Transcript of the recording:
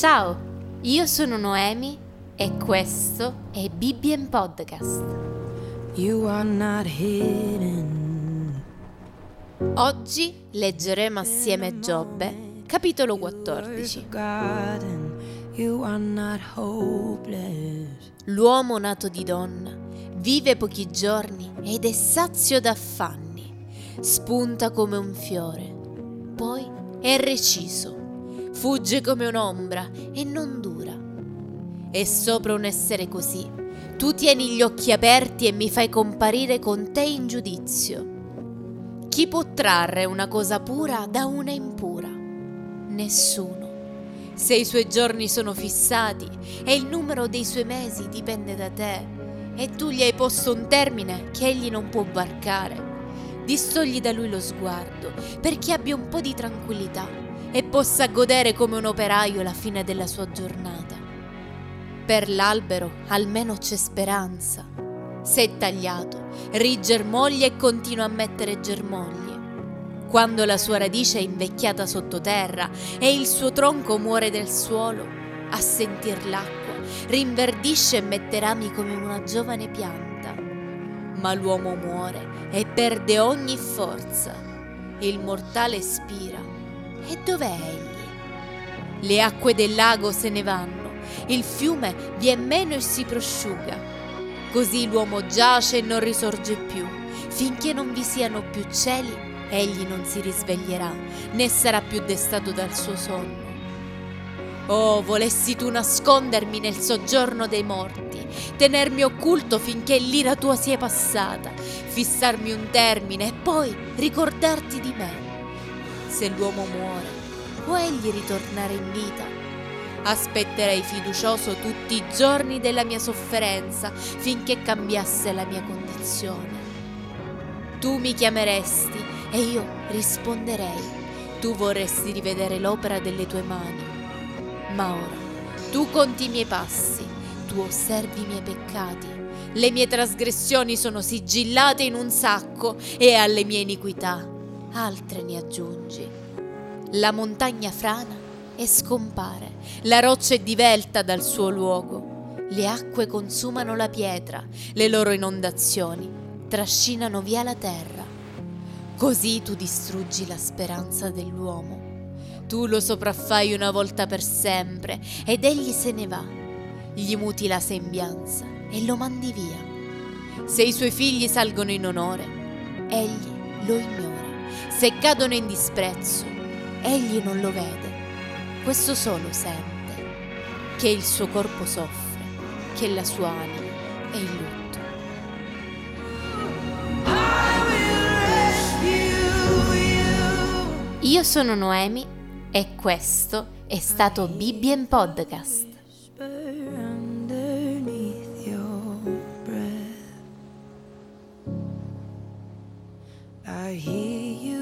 Ciao, io sono Noemi e questo è Bibbien Podcast. You are not hidden. Oggi leggeremo assieme Giobbe, capitolo 14. Garden, you are not hopeless. L'uomo nato di donna vive pochi giorni ed è sazio d'affanni, spunta come un fiore, poi è reciso, fugge come un'ombra e non dura. E sopra un essere così, tu tieni gli occhi aperti e mi fai comparire con te in giudizio. Chi può trarre una cosa pura da una impura? Nessuno. Se i suoi giorni sono fissati e il numero dei suoi mesi dipende da te, e tu gli hai posto un termine che egli non può varcare, distogli da lui lo sguardo perché abbia un po' di tranquillità e possa godere come un operaio la fine della sua giornata. Per l'albero almeno c'è speranza. Se tagliato, rigermoglia e continua a mettere germoglie. Quando la sua radice è invecchiata sottoterra e il suo tronco muore del suolo, a sentir l'acqua, rinverdisce e mette rami come una giovane pianta. Ma l'uomo muore e perde ogni forza. Il mortale spira. E dov'è egli? Le acque del lago se ne vanno, il fiume vien meno e si prosciuga. Così l'uomo giace e non risorge più, finché non vi siano più cieli egli non si risveglierà, né sarà più destato dal suo sonno. Oh, volessi tu nascondermi nel soggiorno dei morti, tenermi occulto finché l'ira tua sia passata, fissarmi un termine e poi ricordarti di me. Se l'uomo muore, può egli ritornare in vita? Aspetterei fiducioso tutti i giorni della mia sofferenza finché cambiasse la mia condizione. Tu mi chiameresti e io risponderei. Tu vorresti rivedere l'opera delle tue mani. Ma ora tu conti i miei passi, tu osservi i miei peccati. Le mie trasgressioni sono sigillate in un sacco e alle mie iniquità altre ne aggiungi. La montagna frana e scompare, la roccia è divelta dal suo luogo. Le acque consumano la pietra, le loro inondazioni trascinano via la terra. Così tu distruggi la speranza dell'uomo. Tu lo sopraffai una volta per sempre ed egli se ne va. Gli muti la sembianza e lo mandi via. Se i suoi figli salgono in onore, egli lo ignora. Se cadono in disprezzo, egli non lo vede. Questo solo sente, che il suo corpo soffre, che la sua anima è in lutto. Io sono Noemi e questo è stato Bibbien Podcast. I hear you.